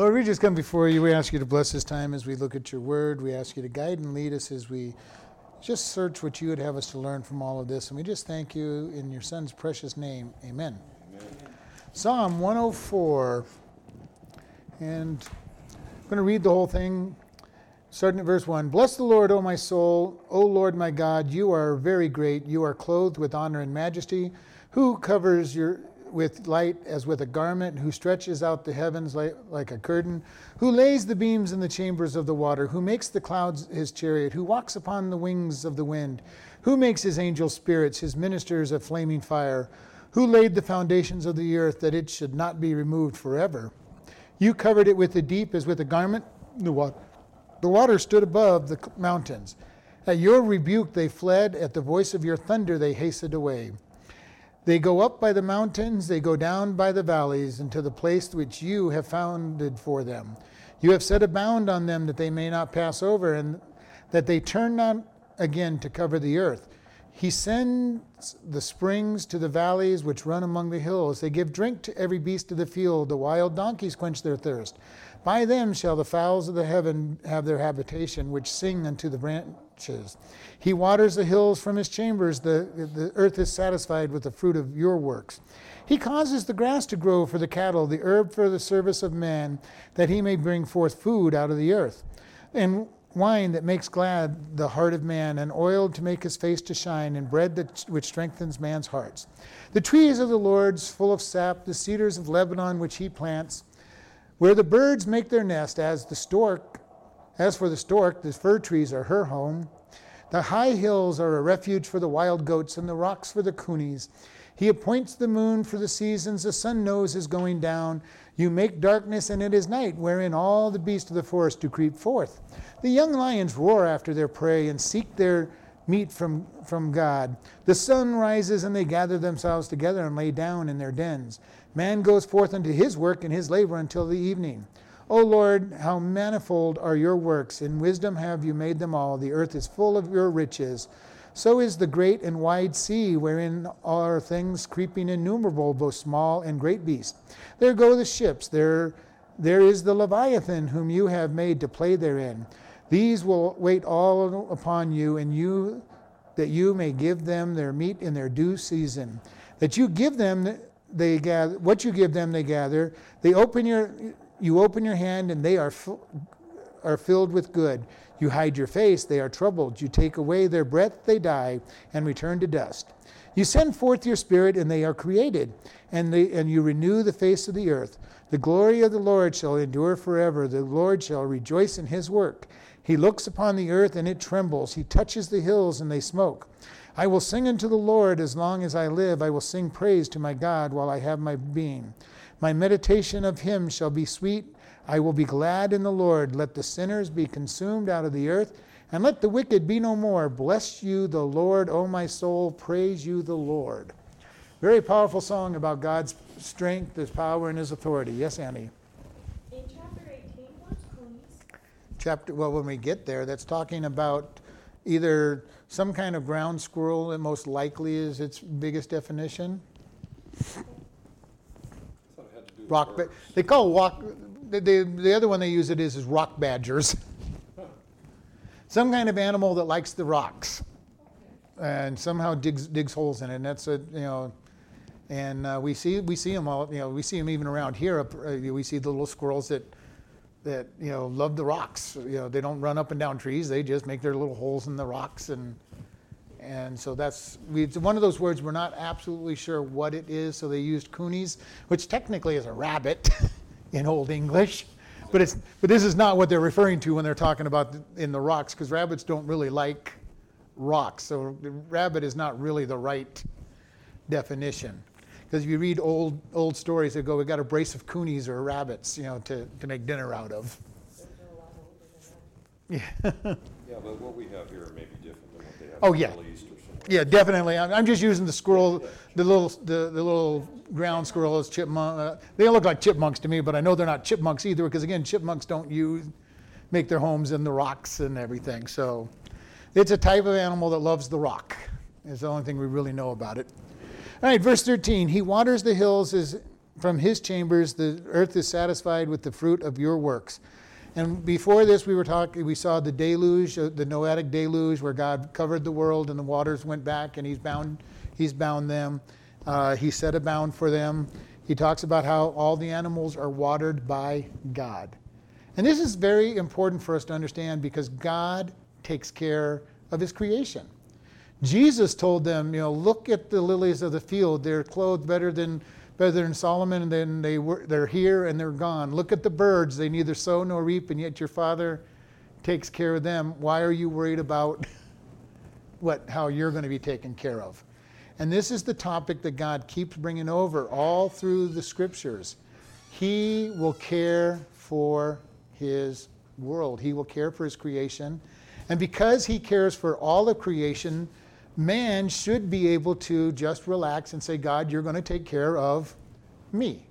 Lord, we just come before you. We ask you to bless this time as we look at your word. We ask you to guide and lead us as we just search what you would have us to learn from all of this. And we just thank you in your son's precious name. Amen. Amen. Psalm 104. And I'm going to read the whole thing, starting at verse 1. Bless the Lord, O my soul. O Lord my God, you are very great. You are clothed with honor and majesty. Who covers your with light as with a garment, who stretches out the heavens like, like, a curtain, who lays the beams in the chambers of the water, who makes the clouds his chariot, who walks upon the wings of the wind, who makes his angels spirits, his ministers a flaming fire, who laid the foundations of the earth that it should not be removed forever. You covered it with the deep as with a garment, the water. The water stood above the mountains. At your rebuke they fled, at the voice of your thunder they hastened away. They go up by the mountains, they go down by the valleys, into the place which you have founded for them. You have set a bound on them that they may not pass over, and that they turn not again to cover the earth. He sends the springs to the valleys which run among the hills. They give drink to every beast of the field. The wild donkeys quench their thirst. By them shall the fowls of the heaven have their habitation, which sing unto the branches. He waters the hills from his chambers. The, the earth is satisfied with the fruit of your works. He causes the grass to grow for the cattle, the herb for the service of man, that he may bring forth food out of the earth. And wine that makes glad the heart of man, and oil to make his face to shine, and bread that, which strengthens man's hearts. The trees of the Lord's full of sap, the cedars of Lebanon which he plants where the birds make their nest, as the stork, as for the stork, the fir trees are her home. The high hills are a refuge for the wild goats, and the rocks for the conies. He appoints the moon for the seasons, the sun knows is going down. You make darkness, and it is night, wherein all the beasts of the forest do creep forth. The young lions roar after their prey and seek their meat from, from God. The sun rises, and they gather themselves together and lay down in their dens. Man goes forth unto his work and his labor until the evening. O Lord, how manifold are your works! In wisdom have you made them all. The earth is full of your riches. So is the great and wide sea, wherein are things creeping innumerable, both small and great beasts. There go the ships. There, there is the Leviathan, whom you have made to play therein. These will wait all upon you, and you that you may give them their meat in their due season. That you give them they gather what you give them they gather they open your you open your hand and they are are filled with good. You hide your face they are troubled. You take away their breath they die and return to dust. You send forth your spirit and they are created and they and you renew the face of the earth. The glory of the lord shall endure forever. The lord shall rejoice in his work. He looks upon the earth and it trembles. He touches the hills and they smoke. I will sing unto the Lord as long as I live. I will sing praise to my God while I have my being. My meditation of him shall be sweet. I will be glad in the Lord. Let the sinners be consumed out of the earth, and let the wicked be no more. Bless you, the Lord, O my soul. Praise you, the Lord. Very powerful song about God's strength, His power, and His authority. Yes, Annie. In chapter 18, what's conies? Chapter, well, when we get there, that's talking about either some kind of ground squirrel, and most likely is its biggest definition. Rock, ba- they call rock. The, the, the other one they use it is is rock badgers. some kind of animal that likes the rocks, and somehow digs digs holes in it. And that's a you know, and uh, we see we see them all. You know, we see them even around here. Uh, we see the little squirrels that that you know love the rocks. You know, they don't run up and down trees. They just make their little holes in the rocks, and and so that's we, it's one of those words we're not absolutely sure what it is. So they used conies, which technically is a rabbit in Old English, but it's but this is not what they're referring to when they're talking about in the rocks, because rabbits don't really like rocks. So rabbit is not really the right definition. Because if you read old old stories, they go, "We got a brace of coonies or rabbits, you know, to, to make dinner out of." Yeah. yeah, but what we have here may be different oh, yeah. Middle East or. Yeah, definitely. I'm, I'm just using the squirrel, the little the, the little ground squirrels, chipmunk. Uh, they look like chipmunks to me, but I know they're not chipmunks either because again, chipmunks don't use make their homes in the rocks and everything. So, it's a type of animal that loves the rock. Is the only thing we really know about it. All right, verse 13. He waters the hills as from his chambers the earth is satisfied with the fruit of your works. And before this, we were talking. We saw the deluge, uh, the Noetic deluge, where God covered the world and the waters went back, and He's bound. He's bound them. Uh, he set a bound for them. He talks about how all the animals are watered by God. And this is very important for us to understand because God takes care of His creation. Jesus told them, you know, look at the lilies of the field. They're clothed better than better than Solomon, and then they were they're here and they're gone. Look at the birds; they neither sow nor reap, and yet your Father takes care of them. Why are you worried about what how you're going to be taken care of? And this is the topic that God keeps bringing over all through the scriptures. He will care for his world. He will care for his creation. And because he cares for all of creation, man should be able to just relax and say, God, you're going to take care of me.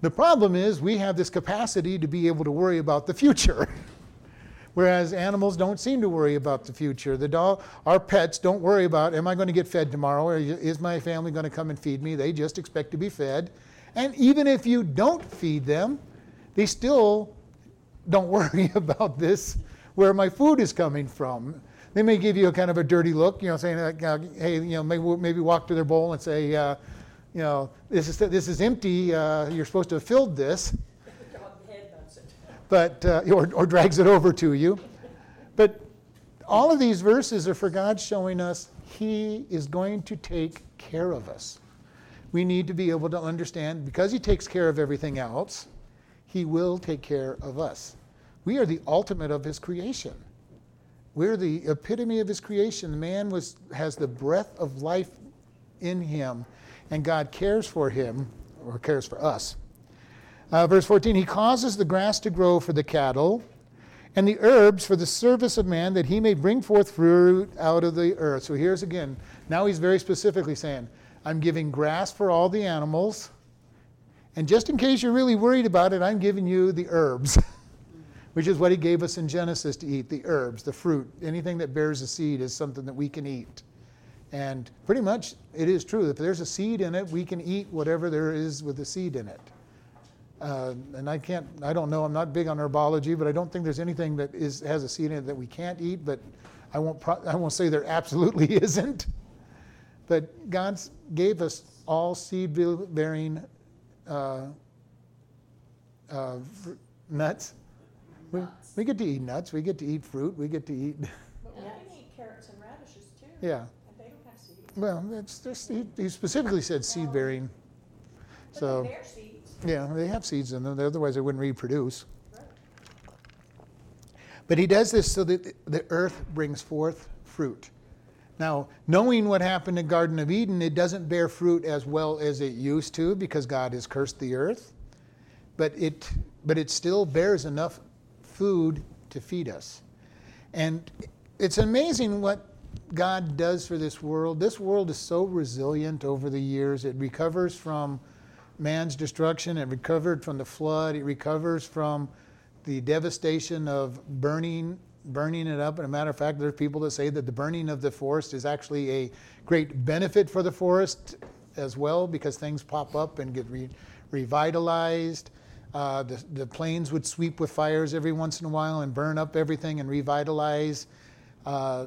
The problem is we have this capacity to be able to worry about the future. Whereas animals don't seem to worry about the future. The dog, our pets don't worry about, am I going to get fed tomorrow? Or is my family going to come and feed me? They just expect to be fed. And even if you don't feed them, they still don't worry about this, where my food is coming from. They may give you a kind of a dirty look, you know, saying, like, uh, hey, you know, maybe, maybe walk to their bowl and say, uh, you know, this is, this is empty. Uh, you're supposed to have filled this. But, uh, or, or drags it over to you. But all of these verses are for God showing us He is going to take care of us. We need to be able to understand because He takes care of everything else, He will take care of us. We are the ultimate of His creation. We're the epitome of his creation. The man was, has the breath of life in him, and God cares for him, or cares for us. Uh, verse 14 He causes the grass to grow for the cattle, and the herbs for the service of man, that he may bring forth fruit out of the earth. So here's again, now he's very specifically saying, I'm giving grass for all the animals, and just in case you're really worried about it, I'm giving you the herbs. which is what he gave us in Genesis to eat the herbs, the fruit. Anything that bears a seed is something that we can eat. And pretty much it is true. If there's a seed in it, we can eat whatever there is with the seed in it. Uh, and I can't, I don't know, I'm not big on herbology, but I don't think there's anything that is, has a seed in it that we can't eat, but I won't, pro- I won't say there absolutely isn't. But God gave us all seed bearing uh, uh, nuts we, Nuts. we get to eat nuts. We get to eat fruit. We get to eat. But we can eat carrots and radishes too. Yeah. And they don't have seeds. Well, that's just, he, he specifically said seed bearing. But So, they bear seeds. yeah, they have seeds in them. Otherwise, they wouldn't reproduce. Right. But he does this so that the earth brings forth fruit. Now, knowing what happened in Garden of Eden, it doesn't bear fruit as well as it used to because God has cursed the earth. But it, but it still bears enough food to feed us. And it's amazing what God does for this world. This world is so resilient over the years. It recovers from man's destruction, it recovered from the flood, it recovers from the devastation of burning burning it up. And a matter of fact, there's people that say that the burning of the forest is actually a great benefit for the forest as well because things pop up and get re- revitalized. Uh, the, the plains would sweep with fires every once in a while and burn up everything and revitalize. Uh,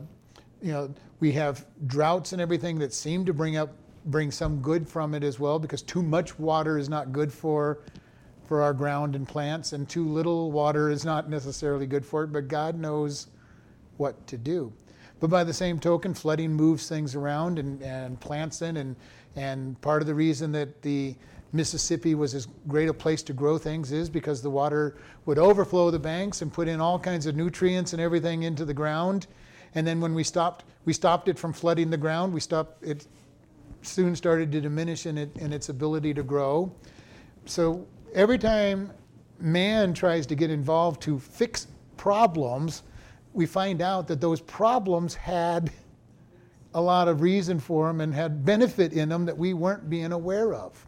you know, we have droughts and everything that seem to bring up bring some good from it as well because too much water is not good for for our ground and plants and too little water is not necessarily good for it but god knows what to do but by the same token flooding moves things around and, and plants in and and part of the reason that the mississippi was as great a place to grow things is because the water would overflow the banks and put in all kinds of nutrients and everything into the ground. And then when we stopped we stopped it from flooding the ground. We stopped it soon started to diminish in, it, in its ability to grow. So every time man tries to get involved to fix problems, we find out that those problems had a lot of reason for them and had benefit in them that we weren't being aware of.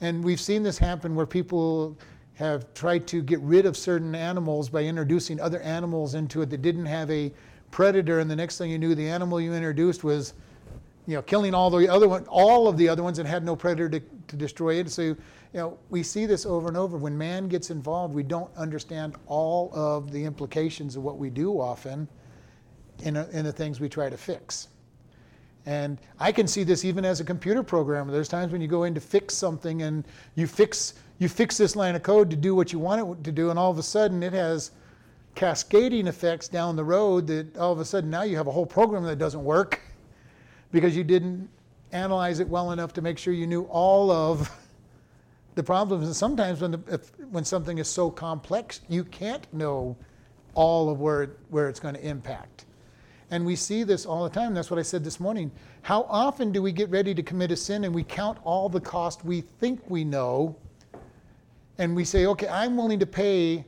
And we've seen this happen where people have tried to get rid of certain animals by introducing other animals into it that didn't have a predator, and the next thing you knew, the animal you introduced was you know, killing all the other one, all of the other ones and had no predator to, to destroy it. So, you know, we see this over and over. When man gets involved, we don't understand all of the implications of what we do often in, in the things we try to fix. And I can see this even as a computer programmer. There's times when you go in to fix something and you fix you fix this line of code to do what you want it to do, and all of a sudden it has cascading effects down the road that all of a sudden now you have a whole program that doesn't work because you didn't analyze it well enough to make sure you knew all of the problems. And sometimes when the, if, when something is so complex, you can't know all of where where it's going to impact. And we see this all the time. That's what I said this morning. How often do we get ready to commit a sin and we count all the cost we think we know? And we say, okay, I'm willing to pay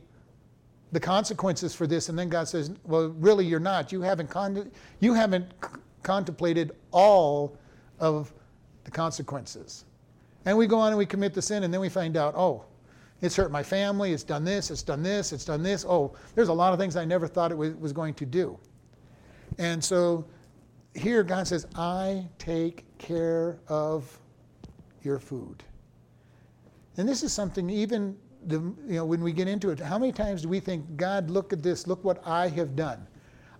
the consequences for this. And then God says, well, really, you're not. You haven't, con- you haven't c- contemplated all of the consequences. And we go on and we commit the sin, and then we find out, oh, it's hurt my family, it's done this, it's done this, it's done this. Oh, there's a lot of things I never thought it was, was going to do. And so here God says, I take care of your food. And this is something even the, you know when we get into it, how many times do we think, God, look at this, look what I have done.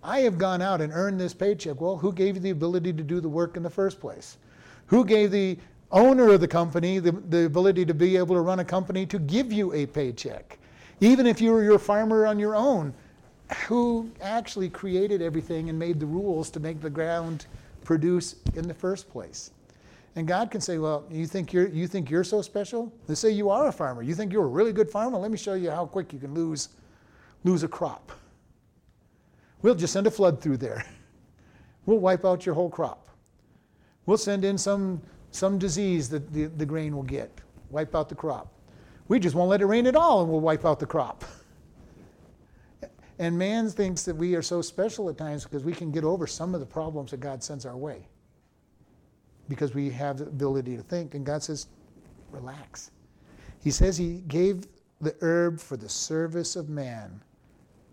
I have gone out and earned this paycheck. Well, who gave you the ability to do the work in the first place? Who gave the owner of the company the, the ability to be able to run a company to give you a paycheck? Even if you were your farmer on your own, who actually created everything and made the rules to make the ground produce in the first place. And God can say, Well, you think you're, you think you're so special? Let's say you are a farmer. You think you're a really good farmer? Let me show you how quick you can lose, lose a crop. We'll just send a flood through there. We'll wipe out your whole crop. We'll send in some, some disease that the, the grain will get, wipe out the crop. We just won't let it rain at all and we'll wipe out the crop. And man thinks that we are so special at times because we can get over some of the problems that God sends our way. Because we have the ability to think. And God says, relax. He says He gave the herb for the service of man.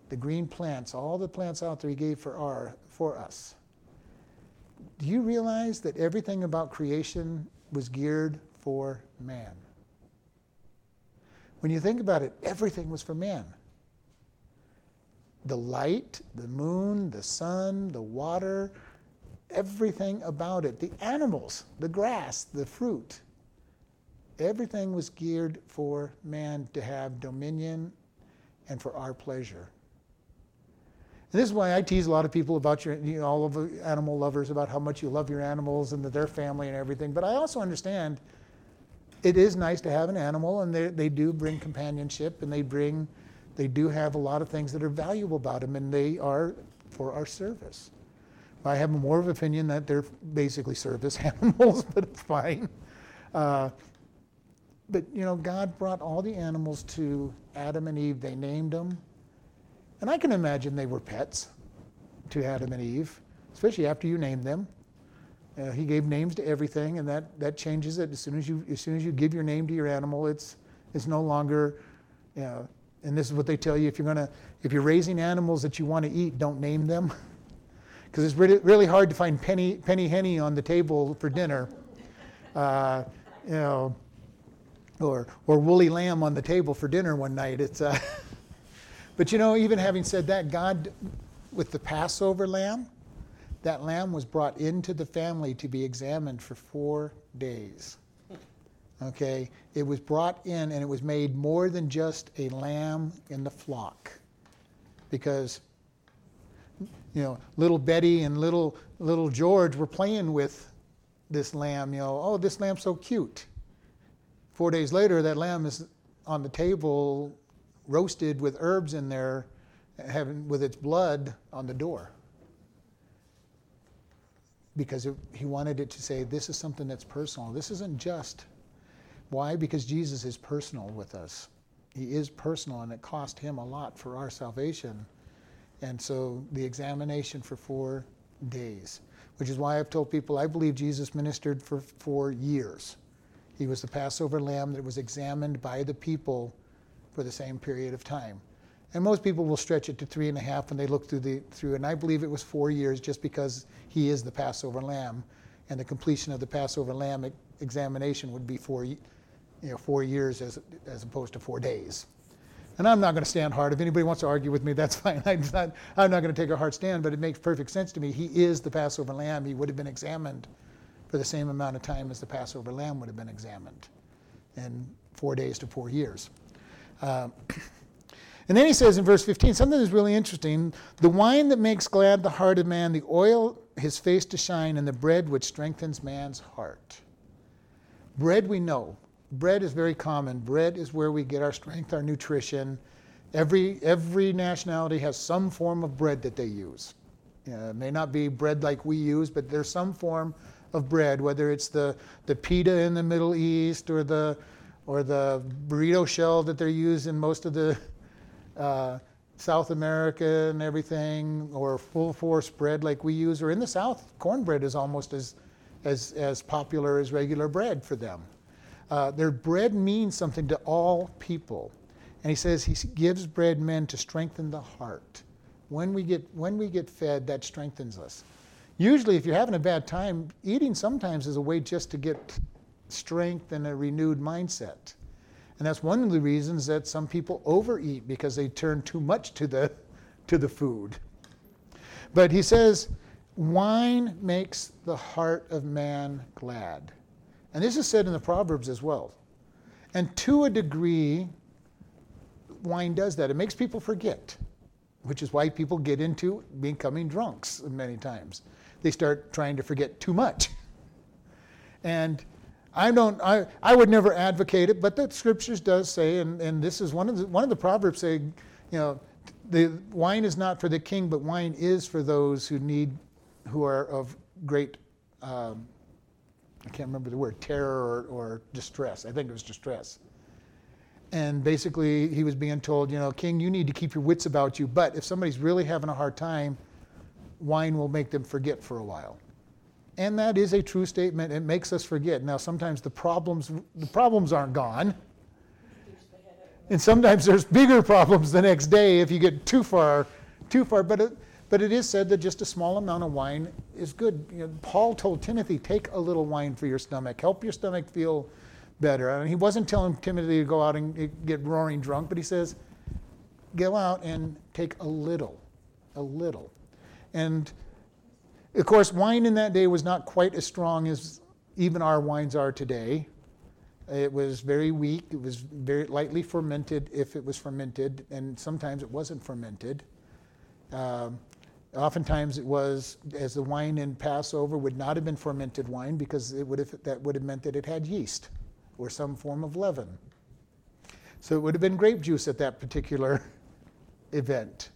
The green plants, all the plants out there He gave for, our, for us. Do you realize that everything about creation was geared for man? When you think about it, everything was for man the light, the moon, the sun, the water, everything about it, the animals, the grass, the fruit. Everything was geared for man to have dominion and for our pleasure. And this is why I tease a lot of people about your, you know, all of the animal lovers about how much you love your animals and their family and everything. But I also understand it is nice to have an animal, and they, they do bring companionship and they bring they do have a lot of things that are valuable about them, and they are for our service. I have more of an opinion that they're basically service animals, but it's fine. Uh, but you know, God brought all the animals to Adam and Eve. They named them, and I can imagine they were pets to Adam and Eve, especially after you named them. Uh, he gave names to everything, and that, that changes it. As soon as you as soon as you give your name to your animal, it's it's no longer you know, and this is what they tell you if you're to if you're raising animals that you want to eat don't name them. Because it's really, really hard to find penny penny henny on the table for dinner. Uh, you know or or woolly lamb on the table for dinner one night. It's uh, but you know even having said that god with the passover lamb that lamb was brought into the family to be examined for four days Okay, it was brought in and it was made more than just a lamb in the flock. Because, you know, little Betty and little, little George were playing with this lamb, you know, oh, this lamb's so cute. Four days later, that lamb is on the table, roasted with herbs in there, having, with its blood on the door. Because it, he wanted it to say, this is something that's personal. This isn't just why? Because Jesus is personal with us. He is personal, and it cost him a lot for our salvation. And so the examination for four days, which is why I've told people I believe Jesus ministered for four years. He was the Passover lamb that was examined by the people for the same period of time. And most people will stretch it to three and a half when they look through the through. And I believe it was four years just because he is the Passover lamb. and the completion of the Passover lamb examination would be four, you know, four years as, as opposed to four days. And I'm not going to stand hard. If anybody wants to argue with me, that's fine. I'm not, I'm not going to take a hard stand, but it makes perfect sense to me. He is the Passover lamb. He would have been examined for the same amount of time as the Passover lamb would have been examined, in four days to four years. Uh, and then he says in verse 15 something that's really interesting the wine that makes glad the heart of man, the oil his face to shine, and the bread which strengthens man's heart. Bread we know. Bread is very common. Bread is where we get our strength, our nutrition. Every, every nationality has some form of bread that they use. Uh, it may not be bread like we use, but there's some form of bread, whether it's the, the pita in the Middle East or the, or the burrito shell that they're used in most of the uh, South America and everything, or full force bread like we use, or in the South, cornbread is almost as, as, as popular as regular bread for them. Uh, their bread means something to all people. And he says he gives bread men to strengthen the heart. When we get, when we get fed, that strengthens us. Usually, if you're having a bad time, eating sometimes is a way just to get strength and a renewed mindset. And that's one of the reasons that some people overeat because they turn too much to the, to the food. But he says, wine makes the heart of man glad. And this is said in the Proverbs as well. And to a degree, wine does that. It makes people forget, which is why people get into becoming drunks many times. They start trying to forget too much. And I don't I, I would never advocate it, but the scriptures does say, and, and this is one of the one of the proverbs say, you know, the wine is not for the king, but wine is for those who need who are of great um, I can't remember the word, terror or, or distress. I think it was distress. And basically, he was being told, you know, King, you need to keep your wits about you. But if somebody's really having a hard time, wine will make them forget for a while. And that is a true statement. It makes us forget. Now, sometimes the problems, the problems aren't gone. And sometimes there's bigger problems the next day if you get too far, too far. But it, but it is said that just a small amount of wine is good. You know, Paul told Timothy, take a little wine for your stomach, help your stomach feel better. I mean, he wasn't telling Timothy to go out and get roaring drunk, but he says, go out and take a little, a little. And of course, wine in that day was not quite as strong as even our wines are today. It was very weak. It was very lightly fermented if it was fermented, and sometimes it wasn't fermented. Um, oftentimes it was, as the wine in Passover would not have been fermented wine because it would have, that would have meant that it had yeast or some form of leaven. So it would have been grape juice at that particular event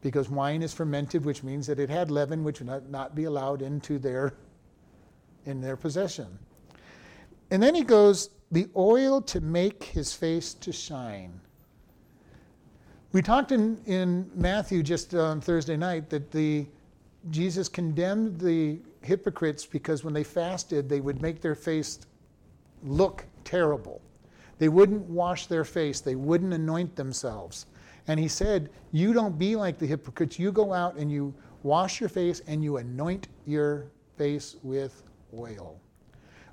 because wine is fermented, which means that it had leaven, which would not, not be allowed into their, in their possession. And then he goes, the oil to make his face to shine. We talked in, in Matthew just on Thursday night that the Jesus condemned the hypocrites because when they fasted, they would make their face look terrible. They wouldn't wash their face, they wouldn't anoint themselves. And he said, You don't be like the hypocrites. You go out and you wash your face and you anoint your face with oil.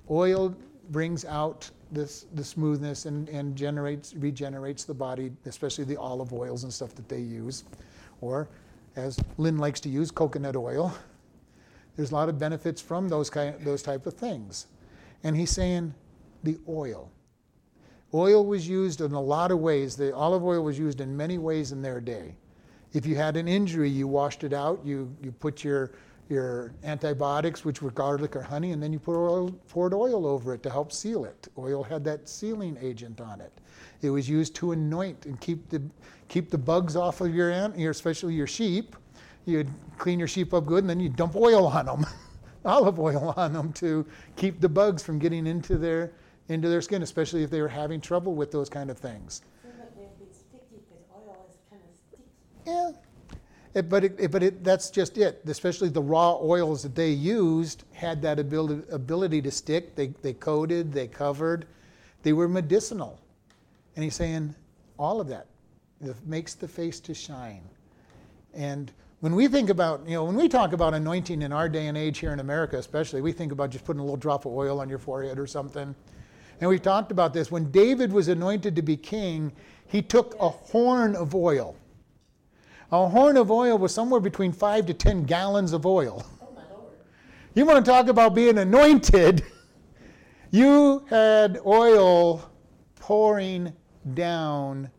Oil brings out this, the smoothness and, and generates, regenerates the body, especially the olive oils and stuff that they use. Or, as Lynn likes to use, coconut oil. There's a lot of benefits from those, kind, those type of things. And he's saying the oil. Oil was used in a lot of ways. The olive oil was used in many ways in their day. If you had an injury, you washed it out, you, you put your, your antibiotics, which were garlic or honey, and then you put oil, poured oil over it to help seal it. Oil had that sealing agent on it. It was used to anoint and keep the, keep the bugs off of your, ant, your, especially your sheep. You'd clean your sheep up good, and then you dump oil on them, olive oil on them to keep the bugs from getting into their, into their skin, especially if they were having trouble with those kind of things. But they'd be sticky because oil is kind of sticky. Yeah, it, but it, it, but it, that's just it. Especially the raw oils that they used had that ability, ability to stick. They, they coated, they covered, they were medicinal. And he's saying all of that makes the face to shine. And when we think about, you know, when we talk about anointing in our day and age here in America, especially, we think about just putting a little drop of oil on your forehead or something. And we've talked about this. When David was anointed to be king, he took a horn of oil. A horn of oil was somewhere between five to ten gallons of oil. Oh. You want to talk about being anointed? You had oil pouring down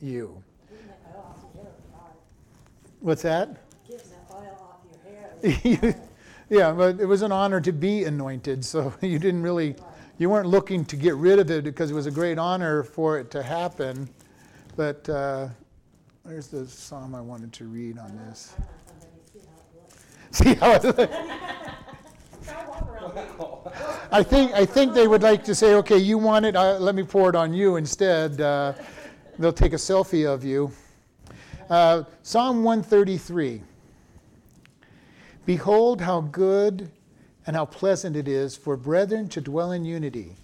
you. Getting that oil off your hair, God. What's that? Getting that oil off your hair. yeah, but it was an honor to be anointed, so you didn't really, you weren't looking to get rid of it because it was a great honor for it to happen. But uh, there's the psalm I wanted to read on this. See how. I think I think they would like to say, okay, you want it, uh, let me pour it on you instead. Uh, they'll take a selfie of you. Uh, Psalm 133. Behold how good and how pleasant it is for brethren to dwell in unity.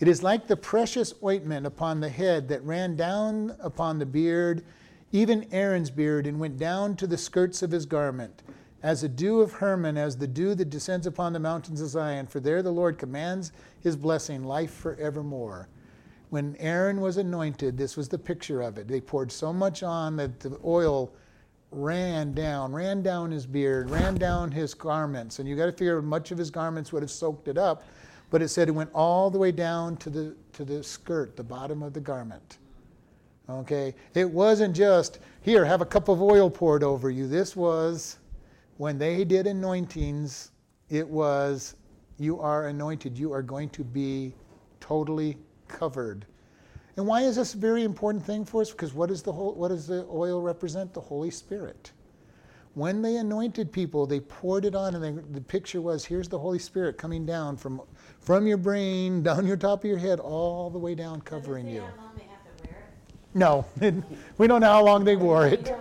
It is like the precious ointment upon the head that ran down upon the beard, even Aaron's beard, and went down to the skirts of his garment, as the dew of Hermon, as the dew that descends upon the mountains of Zion. For there the Lord commands his blessing, life forevermore. When Aaron was anointed, this was the picture of it. They poured so much on that the oil ran down, ran down his beard, ran down his garments. And you got to figure much of his garments would have soaked it up. But it said it went all the way down to the, to the skirt, the bottom of the garment. Okay? It wasn't just, here, have a cup of oil poured over you. This was, when they did anointings, it was, you are anointed. You are going to be totally covered. And why is this a very important thing for us? Because what, is the whole, what does the oil represent? The Holy Spirit. When they anointed people, they poured it on, and they, the picture was here's the Holy Spirit coming down from, from your brain, down your top of your head, all the way down, covering you. say how long they have to wear it? No, we don't know how long they wore it. It-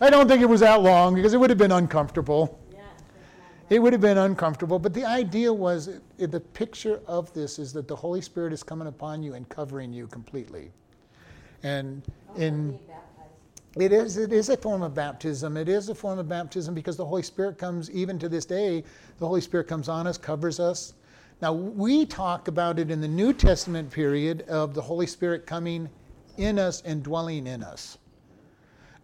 I don't think it was that long because it would have been uncomfortable. It would have been uncomfortable, but the idea was it, the picture of this is that the Holy Spirit is coming upon you and covering you completely. And in it is it is a form of baptism. It is a form of baptism because the Holy Spirit comes even to this day. The Holy Spirit comes on us, covers us. Now we talk about it in the New Testament period of the Holy Spirit coming in us and dwelling in us.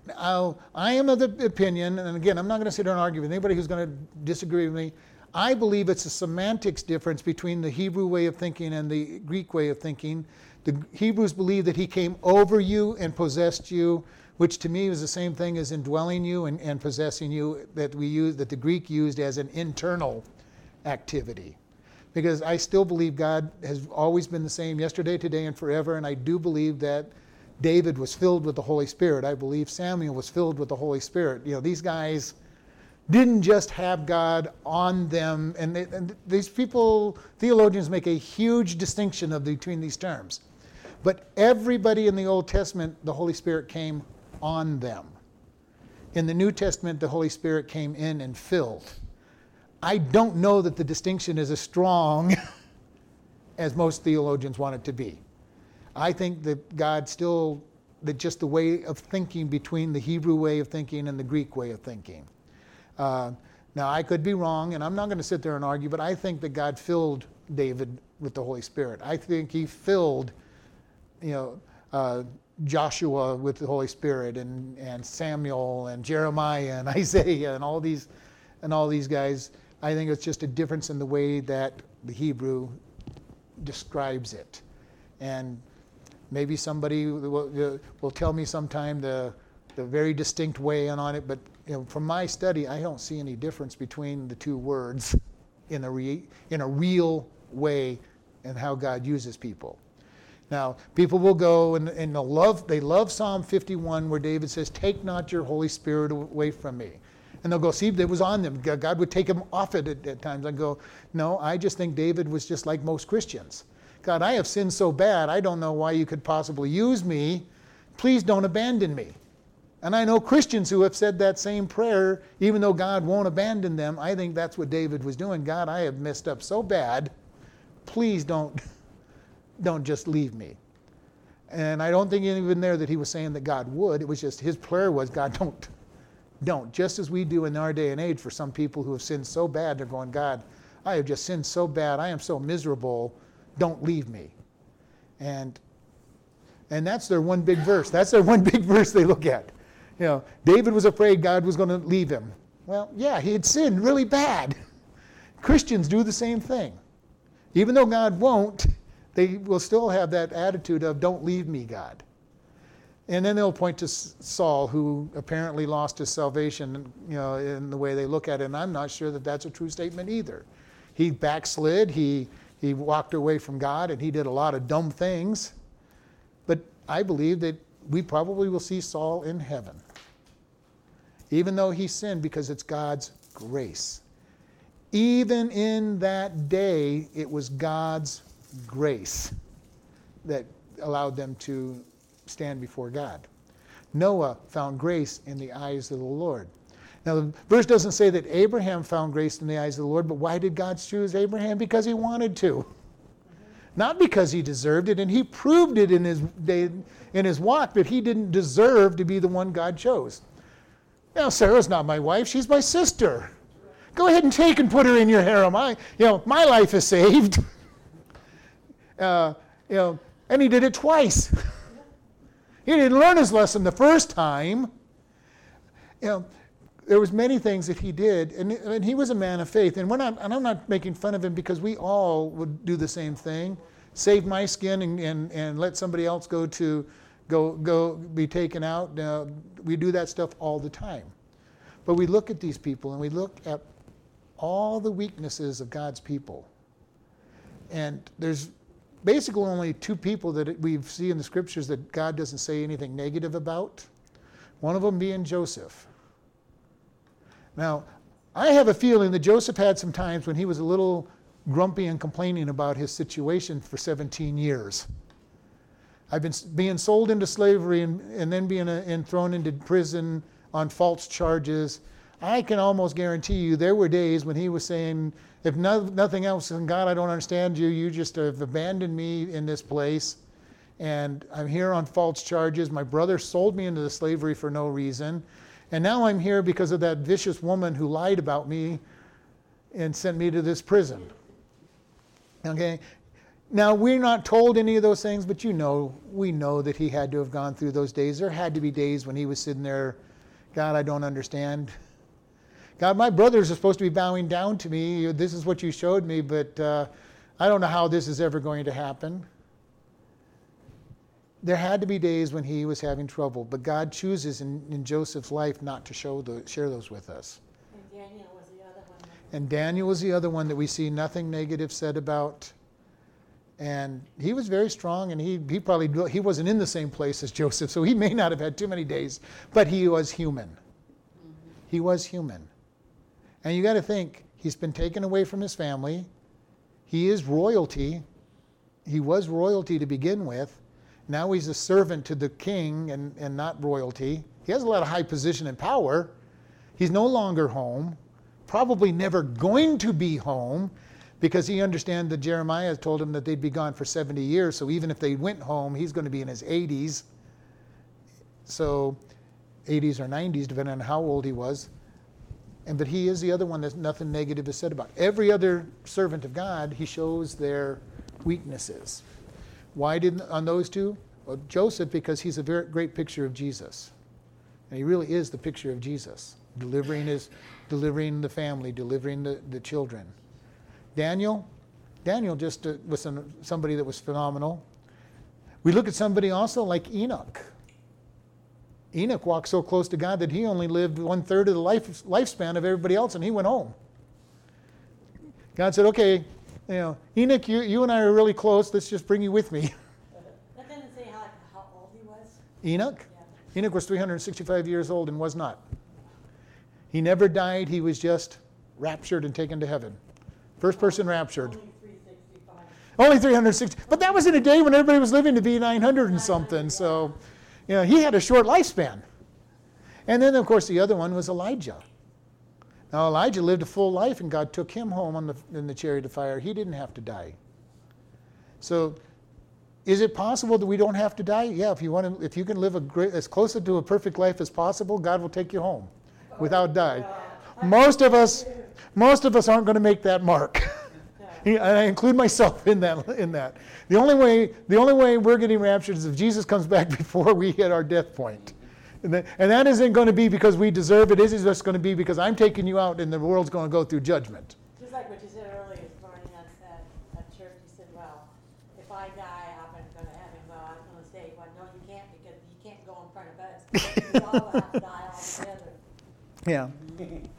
Now, I am of the opinion, and again, I'm not going to sit here and argue with anybody who's going to disagree with me. I believe it's a semantics difference between the Hebrew way of thinking and the Greek way of thinking. The Hebrews believe that he came over you and possessed you, which to me is the same thing as indwelling you and, and possessing you that we use that the Greek used as an internal activity. Because I still believe God has always been the same yesterday, today, and forever, and I do believe that David was filled with the Holy Spirit. I believe Samuel was filled with the Holy Spirit. You know, these guys didn't just have God on them, and, they, and these people, theologians, make a huge distinction of between these terms. But everybody in the Old Testament, the Holy Spirit came on them. In the New Testament, the Holy Spirit came in and filled. I don't know that the distinction is as strong as most theologians want it to be. I think that God still, that just the way of thinking between the Hebrew way of thinking and the Greek way of thinking. Uh, now, I could be wrong, and I'm not going to sit there and argue, but I think that God filled David with the Holy Spirit. I think he filled, you know, uh, Joshua with the Holy Spirit, and, and Samuel, and Jeremiah, and Isaiah, and all these, and all these guys. I think it's just a difference in the way that the Hebrew describes it. And maybe somebody will, will tell me sometime the, the very distinct way on it, but you know, from my study, I don't see any difference between the two words in a, re, in a real way and how God uses people. Now, people will go and, and love, they love Psalm 51 where David says, Take not your Holy Spirit away from me. And they'll go, see, it was on them. God would take him off it at, at times. I go, no, I just think David was just like most Christians. God, I have sinned so bad, I don't know why you could possibly use me. Please don't abandon me. And I know Christians who have said that same prayer, even though God won't abandon them. I think that's what David was doing. God, I have messed up so bad. Please don't, don't just leave me. And I don't think even there that he was saying that God would. It was just his prayer was, God, don't, don't. Just as we do in our day and age for some people who have sinned so bad, they're going, God, I have just sinned so bad. I am so miserable. Don't leave me. And and that's their one big verse. That's their one big verse they look at. You know, David was afraid God was going to leave him. Well, yeah, he had sinned really bad. Christians do the same thing. Even though God won't, they will still have that attitude of, don't leave me, God. And then they'll point to Saul, who apparently lost his salvation, you know, in the way they look at it. And I'm not sure that that's a true statement either. He backslid, he, he walked away from God, and he did a lot of dumb things. But I believe that we probably will see Saul in heaven, even though he sinned, because it's God's grace. Even in that day, it was God's grace that allowed them to stand before God. Noah found grace in the eyes of the Lord. Now, the verse doesn't say that Abraham found grace in the eyes of the Lord, but why did God choose Abraham? Because he wanted to. Not because he deserved it, and he proved it in his, day, in his walk that he didn't deserve to be the one God chose. Now, Sarah's not my wife, she's my sister. Go ahead and take and put her in your harem. I, you know, my life is saved. Uh, you know, and he did it twice. he didn't learn his lesson the first time. You know, there was many things that he did, and, and he was a man of faith. And, not, and I'm not making fun of him because we all would do the same thing: save my skin and, and, and let somebody else go to go go be taken out. Uh, we do that stuff all the time. But we look at these people and we look at all the weaknesses of God's people. And there's basically only two people that we see in the scriptures that God doesn't say anything negative about. One of them being Joseph. Now, I have a feeling that Joseph had some times when he was a little grumpy and complaining about his situation for 17 years. I've been being sold into slavery and, and then being a, uh, and thrown into prison on false charges. I can almost guarantee you there were days when he was saying, if no, nothing else than God, I don't understand you. You just have abandoned me in this place. And I'm here on false charges. My brother sold me into the slavery for no reason. And now I'm here because of that vicious woman who lied about me and sent me to this prison. Okay? Now, we're not told any of those things, but you know, we know that he had to have gone through those days. There had to be days when he was sitting there, God, I don't understand. God, my brothers are supposed to be bowing down to me. This is what you showed me, but uh, I don't know how this is ever going to happen. There had to be days when he was having trouble, but God chooses in, in Joseph's life not to show the, share those with us. And Daniel was the other one. And Daniel was the other one that we see nothing negative said about. And he was very strong, and he, he probably he wasn't in the same place as Joseph, so he may not have had too many days, but he was human. Mm-hmm. He was human. And you got to think, he's been taken away from his family. He is royalty. He was royalty to begin with. Now he's a servant to the king and, and not royalty. He has a lot of high position and power. He's no longer home, probably never going to be home because he understands that Jeremiah told him that they'd be gone for 70 years. So even if they went home, he's going to be in his 80s. So 80s or 90s, depending on how old he was. And but he is the other one that nothing negative is said about. Every other servant of God, he shows their weaknesses. Why didn't on those two? Well, Joseph, because he's a very great picture of Jesus. And he really is the picture of Jesus, delivering his delivering the family, delivering the, the children. Daniel, Daniel just uh, was an, somebody that was phenomenal. We look at somebody also like Enoch. Enoch walked so close to God that he only lived one third of the life, lifespan of everybody else, and he went home. God said, "Okay, you know, Enoch, you, you and I are really close. Let's just bring you with me." That didn't say how, how old he was. Enoch. Yeah. Enoch was 365 years old and was not. He never died. He was just raptured and taken to heaven. First person raptured. Only 365. Only 360. But that was in a day when everybody was living to be 900 and something. So. You know, he had a short lifespan. And then, of course, the other one was Elijah. Now, Elijah lived a full life, and God took him home on the, in the chariot of fire. He didn't have to die. So, is it possible that we don't have to die? Yeah, if you want to, if you can live a great, as close to a perfect life as possible, God will take you home. without die. Most of us, most of us aren't going to make that mark. and I include myself in that. In that, the only way, the only way we're getting raptured is if Jesus comes back before we hit our death point. And that, and that isn't going to be because we deserve it. It is just going to be because I'm taking you out, and the world's going to go through judgment. Just like what you said earlier this morning at, at, at church, you said, well, if I die, I'm gonna go to heaven, well, I'm gonna say, well, no, you can't, because you can't go in front of us. We all have to die all together. Yeah.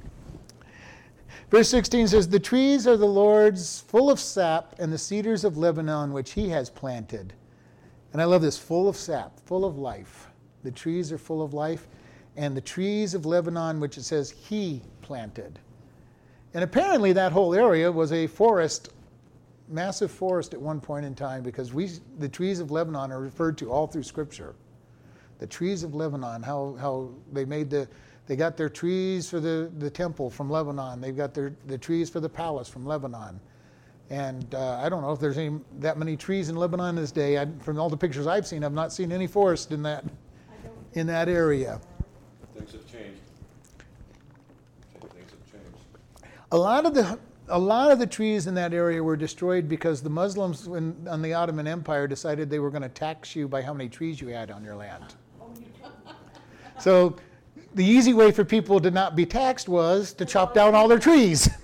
Verse 16 says, The trees are the Lord's, full of sap, and the cedars of Lebanon, which he has planted. And I love this full of sap, full of life. The trees are full of life. And the trees of Lebanon, which it says he planted. And apparently, that whole area was a forest, massive forest at one point in time, because we, the trees of Lebanon are referred to all through Scripture. The trees of Lebanon, how, how they made the, they got their trees for the, the temple from Lebanon. They've got their the trees for the palace from Lebanon. And uh, I don't know if there's any, that many trees in Lebanon this day. I, from all the pictures I've seen, I've not seen any forest in that in that area. Things have changed. Things have changed. A lot of the a lot of the trees in that area were destroyed because the Muslims when, on the Ottoman Empire decided they were going to tax you by how many trees you had on your land. So the easy way for people to not be taxed was to chop down all their trees.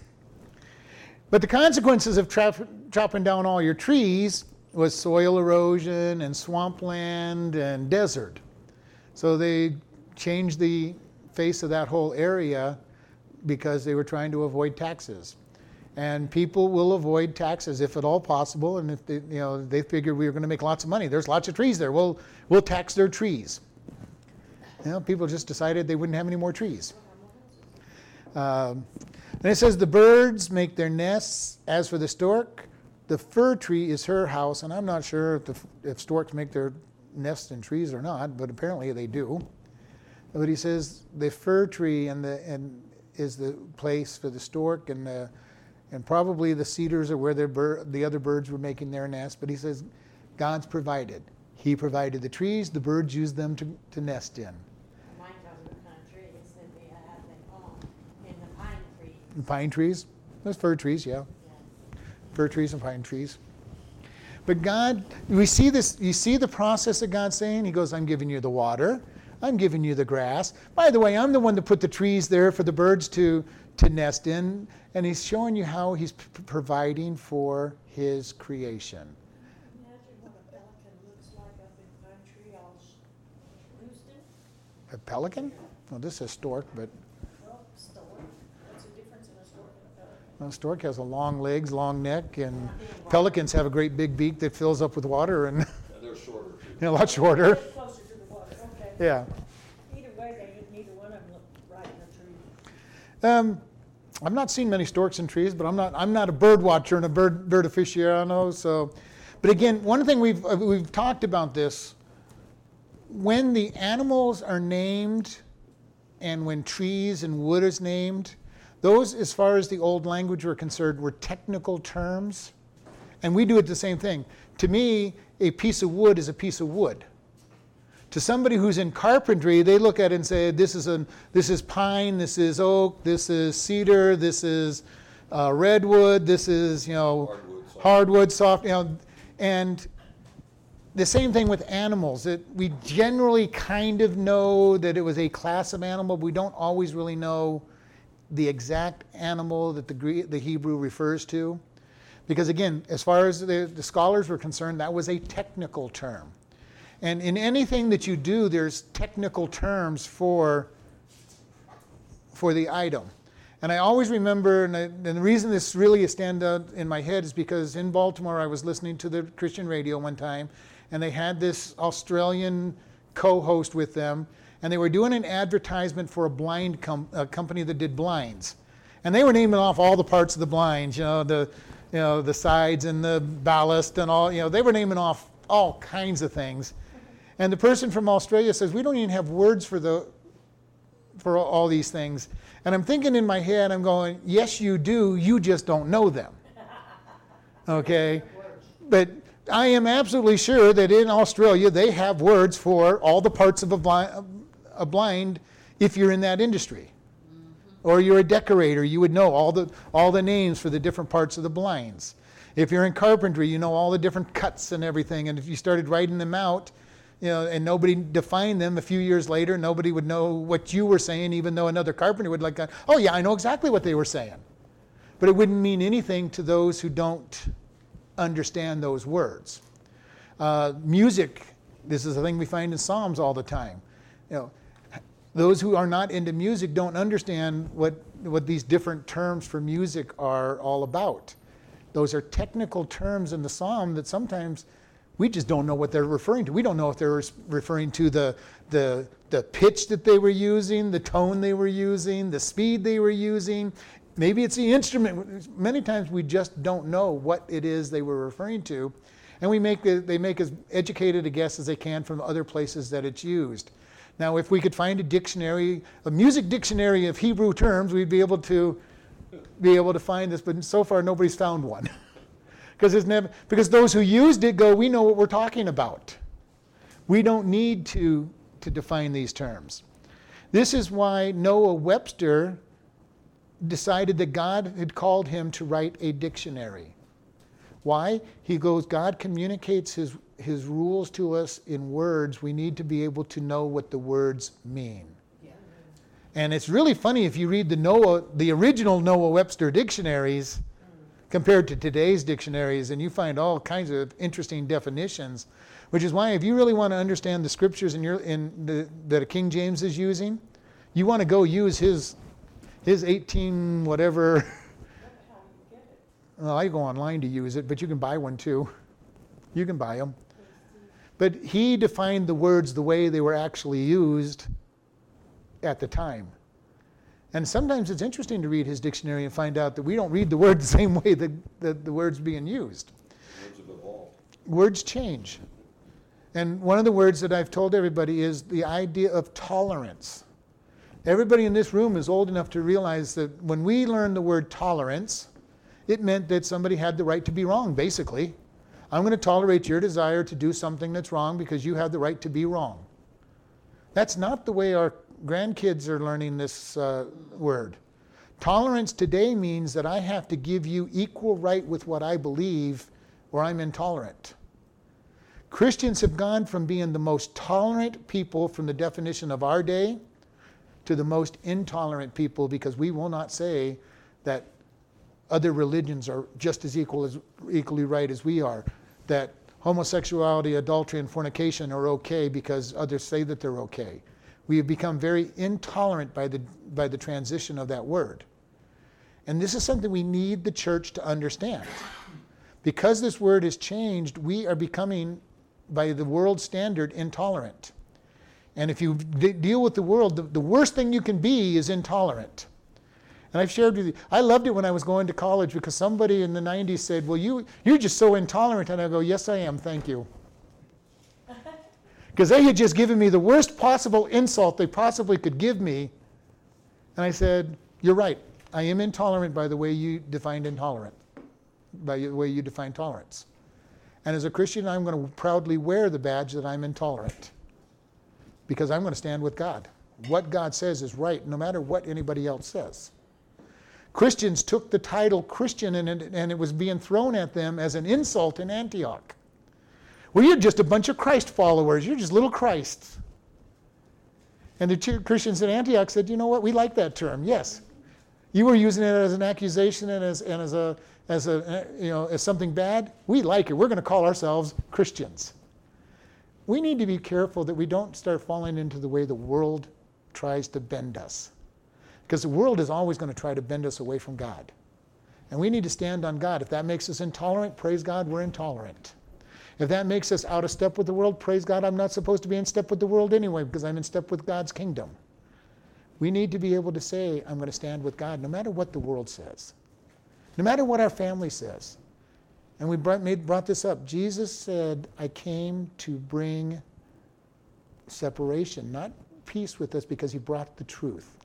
But the consequences of tra- chopping down all your trees was soil erosion and swampland and desert. So they changed the face of that whole area because they were trying to avoid taxes. And people will avoid taxes if at all possible. And if they, you know, they figured we were going to make lots of money. There's lots of trees there. We'll, we'll tax their trees. You know, people just decided they wouldn't have any more trees. Um, and it says, The birds make their nests. As for the stork, the fir tree is her house. And I'm not sure if, the, if storks make their nests in trees or not, but apparently they do. But he says, The fir tree and the, and is the place for the stork, and, the, and probably the cedars are where bir- the other birds were making their nests. But he says, God's provided. He provided the trees, the birds use them to, to nest in. Mine tells me what kind of tree, it said they had them home in the pine tree. And pine trees, there's fir trees, yeah. Fir trees and pine trees. But God, we see this, you see the process of God saying, He goes, I'm giving you the water, I'm giving you the grass. By the way, I'm the one that put the trees there for the birds to, to nest in. And He's showing you how He's p- providing for His creation. A pelican looks like up in pine tree, all Houston, A pelican? Well, this is stork, but well, stork. What's the difference in a stork and a pelican? Well, stork has a long legs, long neck, and pelicans have a great big beak that fills up with water and And they're shorter too. a lot shorter. Closer to the water, okay. Yeah. Either way, they, neither one of them look right in the tree. Um, I've not seen many storks in trees, but I'm not I'm not a bird watcher and a bird bird aficionado. So, but again, one thing we've uh, we've talked about this. When the animals are named, and when trees and wood is named, those, as far as the old language were concerned, were technical terms, and we do it the same thing. To me, a piece of wood is a piece of wood. To somebody who's in carpentry, they look at it and say, "This is a this is pine, this is oak, this is cedar, this is uh, redwood, this is you know Hardwood, soft. hardwood, soft." You know, and the same thing with animals. It, we generally kind of know that it was a class of animal, but we don't always really know the exact animal that the Gre- the Hebrew refers to, because again, as far as the, the scholars were concerned, that was a technical term. And in anything that you do, there's technical terms for, for the item. And I always remember, and, I, and the reason this really is stand out in my head is because in Baltimore I was listening to the Christian radio one time, and they had this Australian co-host with them, and they were doing an advertisement for a blind com- a company that did blinds, and they were naming off all the parts of the blinds, you know, the, you know, the sides and the ballast and all, you know, they were naming off all kinds of things. And the person from Australia says, we don't even have words for the for all these things. And I'm thinking in my head, I'm going, yes, you do, you just don't know them. Okay? But I am absolutely sure that in Australia they have words for all the parts of a blind, a blind if you're in that industry. Or you're a decorator, you would know all the, all the names for the different parts of the blinds. If you're in carpentry, you know all the different cuts and everything. And if you started writing them out, you know, and nobody defined them a few years later, nobody would know what you were saying, even though another carpenter would like, oh yeah, I know exactly what they were saying. But it wouldn't mean anything to those who don't understand those words. Uh, music, this is a thing we find in Psalms all the time. You know, those who are not into music don't understand what, what these different terms for music are all about. Those are technical terms in the psalm that sometimes we just don't know what they're referring to. We don't know if they're referring to the, the, the pitch that they were using, the tone they were using, the speed they were using. Maybe it's the instrument. Many times we just don't know what it is they were referring to. And we make, they make as educated a guess as they can from other places that it's used. Now, if we could find a dictionary, a music dictionary of Hebrew terms, we'd be able to be able to find this, but so far nobody's found one. because it's never because those who used it go, we know what we're talking about. We don't need to, to define these terms. This is why Noah Webster decided that God had called him to write a dictionary. Why? He goes, God communicates his his rules to us in words, we need to be able to know what the words mean. Yeah. And it's really funny if you read the Noah, the original Noah Webster dictionaries compared to today's dictionaries, and you find all kinds of interesting definitions. Which is why, if you really want to understand the scriptures in your in the, that King James is using, you want to go use his his 18 whatever. Well, I go online to use it, but you can buy one too. You can buy them. But he defined the words the way they were actually used at the time. And sometimes it's interesting to read his dictionary and find out that we don't read the word the same way that, that the word's being used. Words have evolved. Words change. And one of the words that I've told everybody is the idea of tolerance. Everybody in this room is old enough to realize that when we learned the word tolerance, it meant that somebody had the right to be wrong, basically. I'm going to tolerate your desire to do something that's wrong because you have the right to be wrong. That's not the way our grandkids are learning this uh, word. Tolerance today means that I have to give you equal right with what I believe or I'm intolerant. Christians have gone from being the most tolerant people from the definition of our day to the most intolerant people because we will not say that other religions are just as equal as equally right as we are that homosexuality, adultery, and fornication are okay because others say that they're okay. We have become very intolerant by the, by the transition of that word. And this is something we need the church to understand. Because this word has changed, we are becoming, by the world standard, intolerant. And if you deal with the world, the, the worst thing you can be is intolerant. And I've shared with you, I loved it when I was going to college because somebody in the 90s said, Well, you, you're just so intolerant. And I go, Yes, I am, thank you. Because they had just given me the worst possible insult they possibly could give me. And I said, You're right. I am intolerant by the way you defined intolerant, by the way you define tolerance. And as a Christian, I'm going to proudly wear the badge that I'm intolerant because I'm going to stand with God. What God says is right, no matter what anybody else says. Christians took the title Christian and it, and it was being thrown at them as an insult in Antioch. Well, you're just a bunch of Christ followers. You're just little Christs. And the Christians in Antioch said, you know what? We like that term. Yes. You were using it as an accusation and as, and as, a, as, a, you know, as something bad. We like it. We're going to call ourselves Christians. We need to be careful that we don't start falling into the way the world tries to bend us. Because the world is always going to try to bend us away from God. And we need to stand on God. If that makes us intolerant, praise God, we're intolerant. If that makes us out of step with the world, praise God, I'm not supposed to be in step with the world anyway because I'm in step with God's kingdom. We need to be able to say, I'm going to stand with God no matter what the world says, no matter what our family says. And we brought, made, brought this up. Jesus said, I came to bring separation, not peace with us because he brought the truth.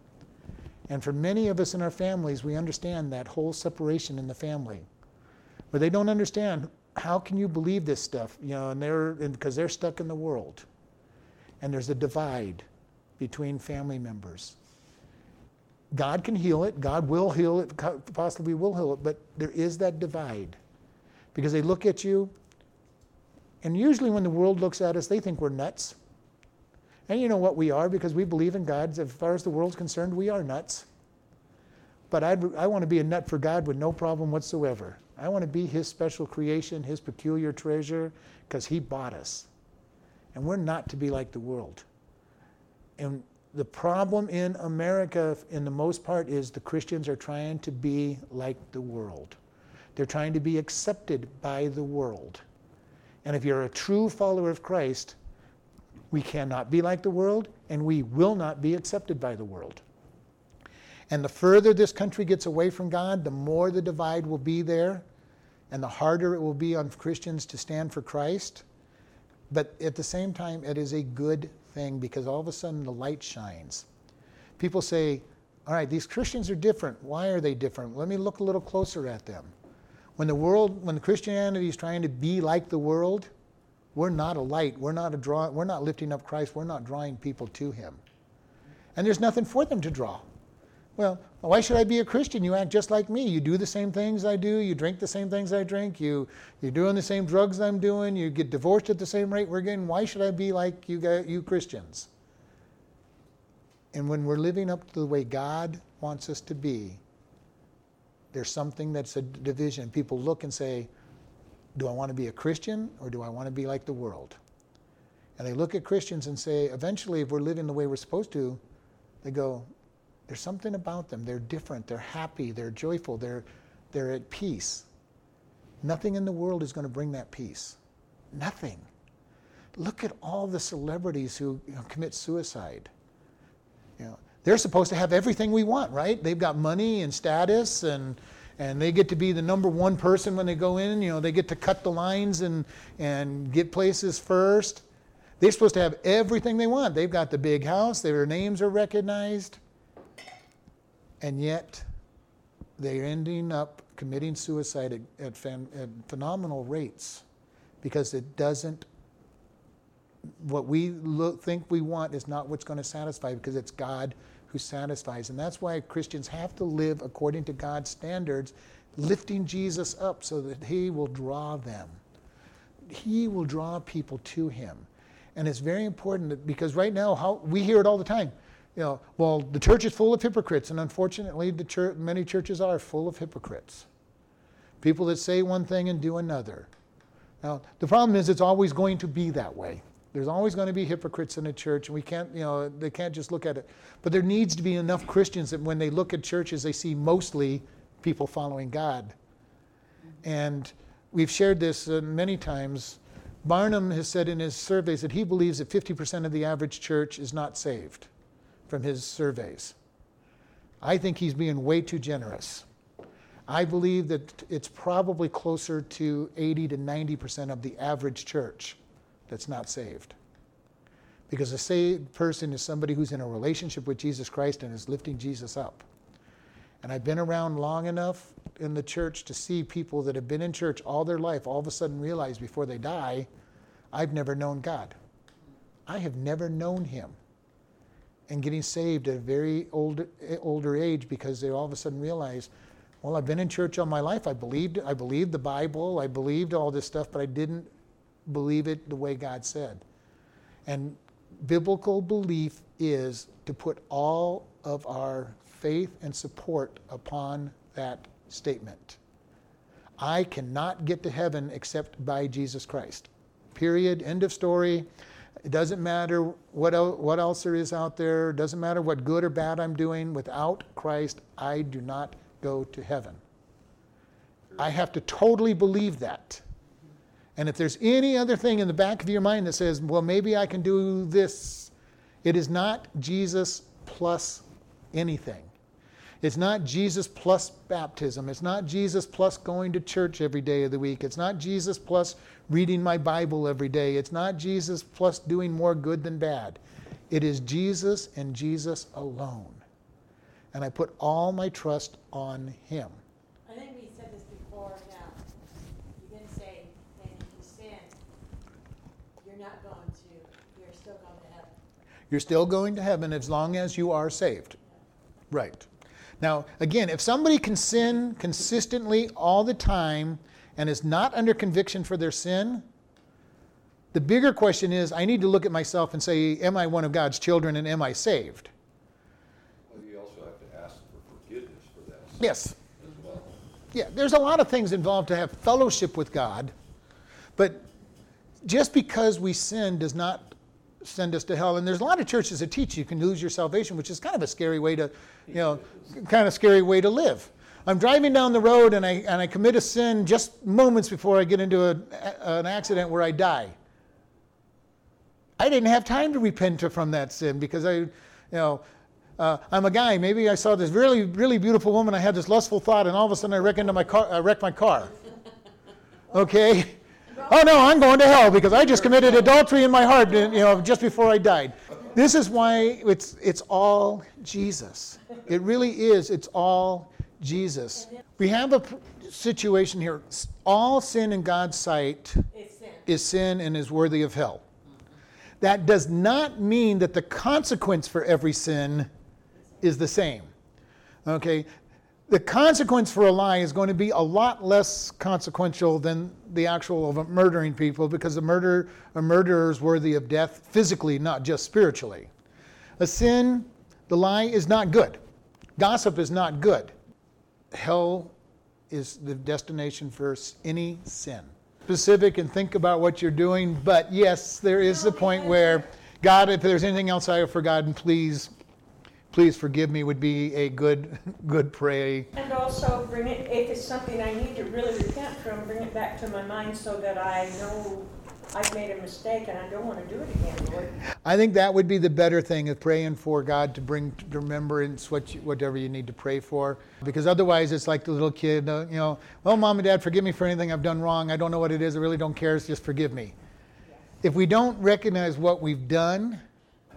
And for many of us in our families, we understand that whole separation in the family. But they don't understand how can you believe this stuff, you know, and they're because they're stuck in the world. And there's a divide between family members. God can heal it, God will heal it, possibly will heal it, but there is that divide. Because they look at you, and usually when the world looks at us, they think we're nuts. And you know what we are because we believe in God. As far as the world's concerned, we are nuts. But I'd, I want to be a nut for God with no problem whatsoever. I want to be His special creation, His peculiar treasure, because He bought us. And we're not to be like the world. And the problem in America, in the most part, is the Christians are trying to be like the world. They're trying to be accepted by the world. And if you're a true follower of Christ, we cannot be like the world, and we will not be accepted by the world. And the further this country gets away from God, the more the divide will be there, and the harder it will be on Christians to stand for Christ. But at the same time, it is a good thing because all of a sudden the light shines. People say, all right, these Christians are different. Why are they different? Let me look a little closer at them. When the world, when Christianity is trying to be like the world, we're not a light. We're not a draw. We're not lifting up Christ. We're not drawing people to Him. And there's nothing for them to draw. Well, why should I be a Christian? You act just like me. You do the same things I do. You drink the same things I drink. You, you're doing the same drugs I'm doing. You get divorced at the same rate we're getting. Why should I be like you, you Christians? And when we're living up to the way God wants us to be, there's something that's a division. People look and say, Do I want to be a Christian or do I want to be like the world? And they look at Christians and say, Eventually, if we're living the way we're supposed to, they go, there's something about them. They're different. They're happy. They're joyful. They're, they're at peace. Nothing in the world is going to bring that peace. Nothing. Look at all the celebrities who you know, commit suicide. You know, they're supposed to have everything we want, right? They've got money and status and and they get to be the number one person when they go in. You know, they get to cut the lines and and get places first. They're supposed to have everything they want. They've got the big house. Their names are recognized and yet they're ending up committing suicide at, at, fan, at, phenomenal rates because it doesn't what we look, think we want is not what's going to satisfy because it's god who satisfies and that's why christians have to live according to god's standards lifting jesus up so that he will draw them he will draw people to him and it's very important because right now how we hear it all the time you know, well, the church is full of hypocrites, and unfortunately, the church, many churches are full of hypocrites. People that say one thing and do another. Now, the problem is it's always going to be that way. There's always going to be hypocrites in a church, and we can't, you know, they can't just look at it. But there needs to be enough Christians that when they look at churches, they see mostly people following God. And we've shared this uh, many times. Barna has said in his surveys that he believes that 50% of the average church is not saved from his surveys. I think he's being way too generous. I believe that it's probably closer to 80 to 90% of the average church that's not saved. Because a saved person is somebody who's in a relationship with Jesus Christ and is lifting Jesus up. And I've been around long enough in the church to see people that have been in church all their life all of a sudden realize before they die, I've never known God. I have never known Him and getting saved at a very old, eh, older age because they all of a sudden realize, well, I've been in church all my life. I believed, I believed the Bible. I believed all this stuff, but I didn't believe it the way God said. And biblical belief is to put all of our faith and support upon that statement. I cannot get to heaven except by Jesus Christ. Period. End of story. It doesn't matter what, el- what else there is out there. It doesn't matter what good or bad I'm doing. Without Christ, I do not go to heaven. I have to totally believe that. And if there's any other thing in the back of your mind that says, well, maybe I can do this, it is not Jesus plus anything. It's not Jesus plus baptism. It's not Jesus plus going to church every day of the week. It's not Jesus plus reading my Bible every day. It's not Jesus plus doing more good than bad. It is Jesus and Jesus alone. And I put all my trust on Him. I think we said this before, now, you've been saved, and if you sin, you're not going to, you're still going to heaven. You're still going to heaven as long as you are saved. Right. Now, again, if somebody can sin consistently all the time and is not under conviction for their sin, the bigger question is I need to look at myself and say, Am I one of God's children and am I saved? Well, you also have to ask for forgiveness for that Yes. well. Yeah, there's a lot of things involved to have fellowship with God, but just because we sin does not send us to hell. And there's a lot of churches that teach you can lose your salvation, which is kind of a scary way to, you know, kind of scary way to live. I'm driving down the road and I, and I commit a sin just moments before I get into a, an accident where I die. I didn't have time to repent from that sin because I, you know, uh, I'm a guy. Maybe I saw this really, really beautiful woman. I had this lustful thought, and all of a sudden I wreck into my car. I wrecked my car. Okay. Oh no, I'm going to hell because I just committed adultery in my heart. You know, just before I died. This is why it's it's all Jesus. It really is. It's all Jesus. We have a situation here. All sin in God's sight sin. is sin and is worthy of hell. That does not mean that the consequence for every sin is the same. Okay? The consequence for a lie is going to be a lot less consequential than the actual of murdering people because a murder a murderer is worthy of death physically, not just spiritually. A sin, the lie is not good. Gossip is not good. Hell is the destination for any sin. Specific and think about what you're doing, but yes, there is the point where God, if there's anything else I have forgotten, please, please forgive me. Would be a good, good pray. And also bring it, if it's something I need to really repent from, bring it back to my mind so that I know I've made a mistake and I don't want to do it again, Lord. I think that would be the better thing of praying for God to bring to remembrance what you, whatever you need to pray for. Because otherwise, it's like the little kid, uh, you know, well, mom and dad, forgive me for anything I've done wrong. I don't know what it is. I really don't care. It's Just forgive me. If we don't recognize what we've done,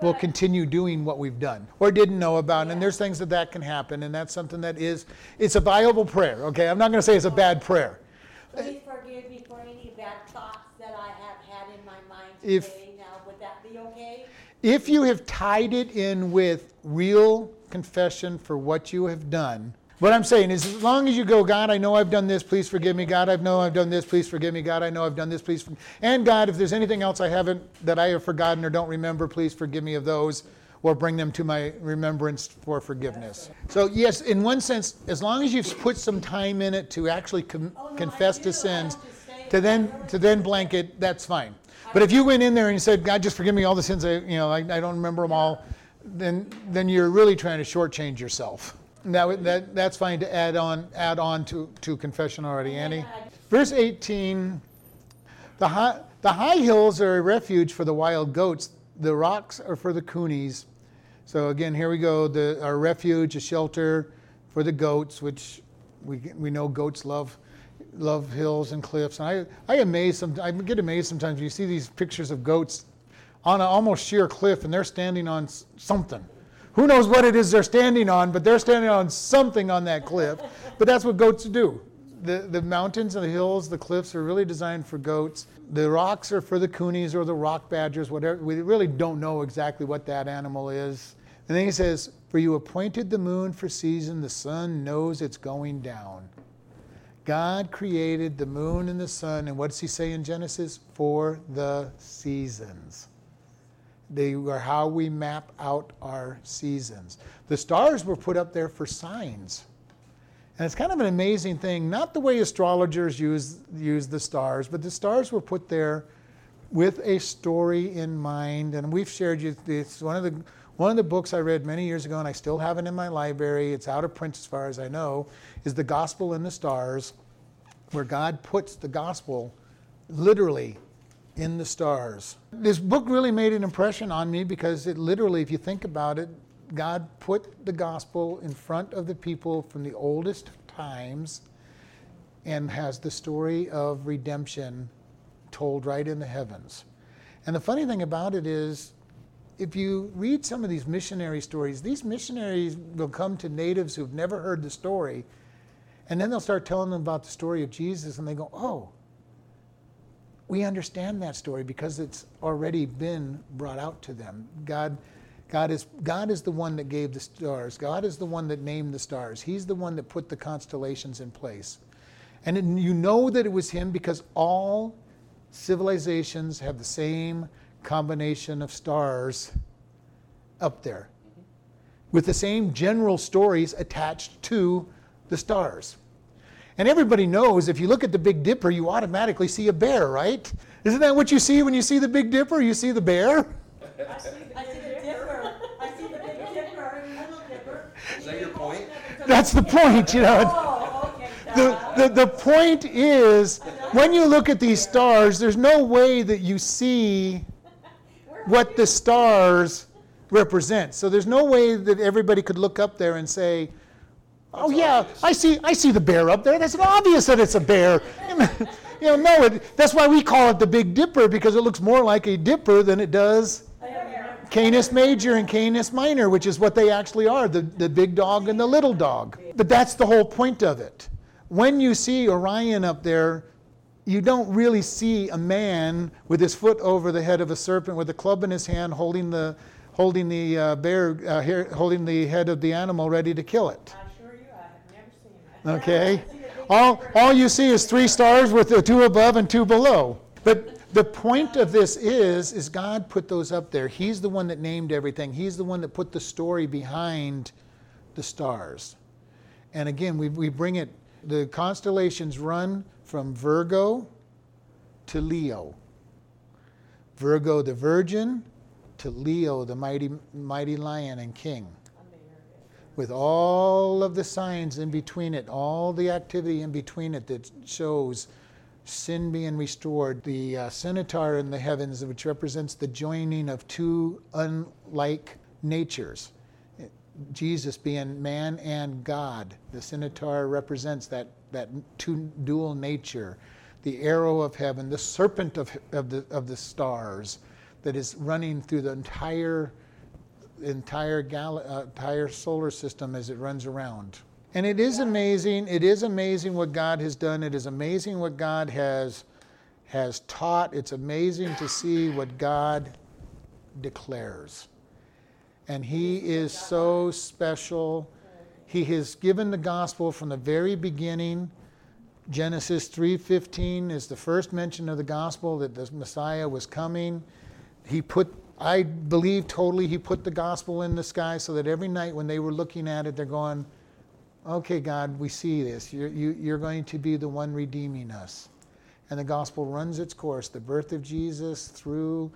we'll continue doing what we've done or didn't know about. And there's things that that can happen. And that's something that is, it's a viable prayer. Okay, I'm not going to say it's a bad prayer. Please forgive me for any bad thoughts that I have had in my mind If- today. Now, would that be okay? If you have tied it in with real confession for what you have done, what I'm saying is, as long as you go, God, I know I've done this, please forgive me. God, I know I've done this, please forgive me. God, I know I've done this, please. And God, if there's anything else I haven't, that I have forgotten or don't remember, please forgive me of those or bring them to my remembrance for forgiveness. So, yes, in one sense, as long as you've put some time in it to actually com- Oh, no, confess to sins, to to then to then blanket, that's fine. But if you went in there and you said, God, just forgive me all the sins, I, you know, I, I don't remember them all, then then you're really trying to shortchange yourself. And That, that's fine to add on add on to, to confession already, Annie. Verse 18, the high, the high hills are a refuge for the wild goats. The rocks are for the conies. So again, here we go. The our refuge, a shelter for the goats, which we we know goats love love hills and cliffs. And I I amaze some I get amazed sometimes when you see these pictures of goats on an almost sheer cliff and they're standing on something. Who knows what it is they're standing on, but they're standing on something on that cliff. But that's what goats do. The, the mountains and the hills, the cliffs are really designed for goats. The rocks are for the conies or the rock badgers, whatever. We really don't know exactly what that animal is. And then he says, For you appointed the moon for season, the sun knows it's going down. God created the moon and the sun, and what does he say in Genesis? For the seasons. They are how we map out our seasons. The stars were put up there for signs. And it's kind of an amazing thing, not the way astrologers use, use the stars, but the stars were put there with a story in mind. And we've shared you this one of the one of the books I read many years ago, and I still have it in my library. It's out of print as far as I know, is The Gospel in the Stars, where God puts the gospel literally in the stars. This book really made an impression on me because it literally, if you think about it, God put the gospel in front of the people from the oldest times and has the story of redemption told right in the heavens. And the funny thing about it is, if you read some of these missionary stories, these missionaries will come to natives who've never heard the story, and then they'll start telling them about the story of Jesus, and they go, Oh, we understand that story because it's already been brought out to them. God, God is, God is the one that gave the stars. God is the one that named the stars. He's the one that put the constellations in place. And you know that it was Him because all civilizations have the same combination of stars up there mm-hmm. with the same general stories attached to the stars. And everybody knows if you look at the Big Dipper, you automatically see a bear, right? Isn't that what you see when you see the Big Dipper? You see the bear? I see the dipper. I see the Big dipper, I see the big dipper, little dipper. Is that your point? That's the point, you know. Oh, okay. The, the, the point is, when you look at these stars, there's no way that you see what the stars represent. So there's no way that everybody could look up there and say, "Oh yeah, obvious. I see, I see the bear up there. That's obvious that it's a bear." you know, no, it, that's why we call it the Big Dipper because it looks more like a dipper than it does I have never- Canis Major and Canis Minor, which is what they actually are the, the big dog and the little dog. But that's the whole point of it. When you see Orion up there, you don't really see a man with his foot over the head of a serpent with a club in his hand holding the, holding the uh, bear, uh, hair, holding the head of the animal ready to kill it. I assure you, I have never seen that. Okay? All, all you see is three stars with the two above and two below. But the point of this is, is God put those up there. He's the one that named everything. He's the one that put the story behind the stars. And again, we, we bring it, the constellations run from Virgo to Leo. Virgo the virgin to Leo the mighty, mighty lion and king with all of the signs in between it, all the activity in between it that shows sin being restored, the uh, centaur in the heavens, which represents the joining of two unlike natures. Jesus being man and God. The centaur represents that, that two dual nature. The arrow of heaven, the serpent of, of, the, of the stars that is running through the entire entire gal- uh, entire solar system as it runs around. And it is amazing. It is amazing what God has done. It is amazing what God has has taught. It's amazing to see what God declares. And he is so special. He has given the gospel from the very beginning. Genesis 3:15 is the first mention of the gospel that the Messiah was coming. He put I believe totally he put the gospel in the sky so that every night when they were looking at it, they're going, okay, God, we see this. You're, you, you're going to be the one redeeming us. And the gospel runs its course the birth of Jesus through,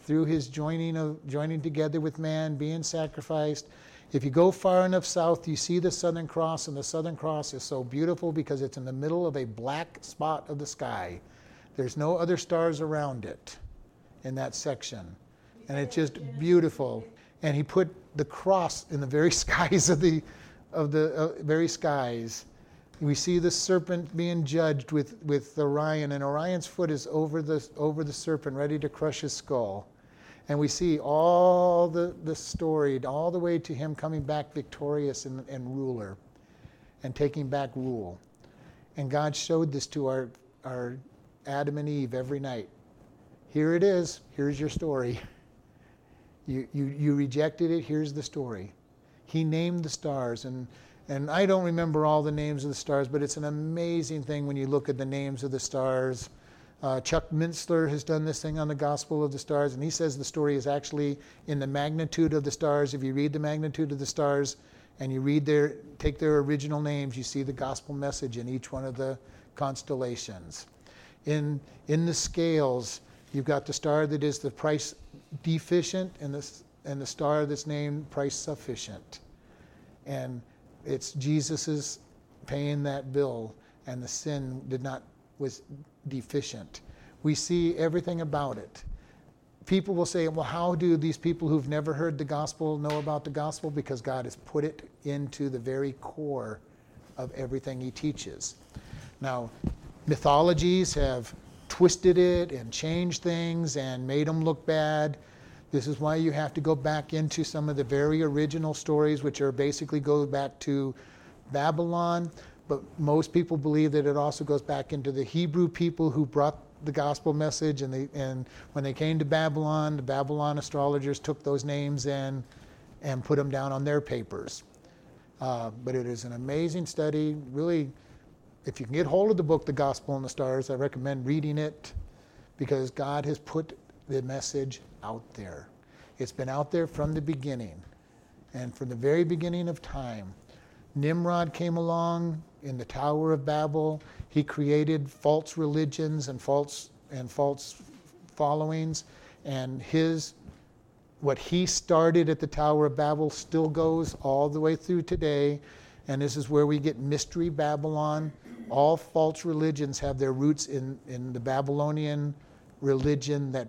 through his joining, of, joining together with man, being sacrificed. If you go far enough south, you see the Southern Cross, and the Southern Cross is so beautiful because it's in the middle of a black spot of the sky. There's no other stars around it in that section and it's just beautiful. And he put the cross in the very skies of the, of the uh, very skies. We see the serpent being judged with, with Orion, and Orion's foot is over the, over the serpent, ready to crush his skull. And we see all the, the story, all the way to him coming back victorious and, and ruler and taking back rule. And God showed this to our, our Adam and Eve every night. Here it is. Here's your story. You, you, you rejected it. Here's the story. He named the stars. And, and I don't remember all the names of the stars, but it's an amazing thing when you look at the names of the stars. Uh, Chuck Missler has done this thing on the Gospel of the Stars, and he says the story is actually in the magnitude of the stars. If you read the magnitude of the stars and you read their, take their original names, you see the gospel message in each one of the constellations. In, in the scales, you've got the star that is the price deficient and the, and the star that's named price sufficient. And it's Jesus's paying that bill, and the sin did not was deficient. We see everything about it. People will say, well, how do these people who've never heard the gospel know about the gospel? Because God has put it into the very core of everything He teaches. Now, mythologies have twisted it and changed things and made them look bad. This is why you have to go back into some of the very original stories, which are basically go back to Babylon. But most people believe that it also goes back into the Hebrew people who brought the gospel message, and, they, and when they came to Babylon, the Babylon astrologers took those names in and put them down on their papers. Uh, but it is an amazing study. Really, if you can get hold of the book, The Gospel and the Stars, I recommend reading it because God has put the message out there. It's been out there from the beginning. And from the very beginning of time, Nimrod came along in the Tower of Babel. He created false religions and false and false followings, and his what he started at the Tower of Babel still goes all the way through today. And this is where we get Mystery Babylon. All false religions have their roots in, in the Babylonian religion that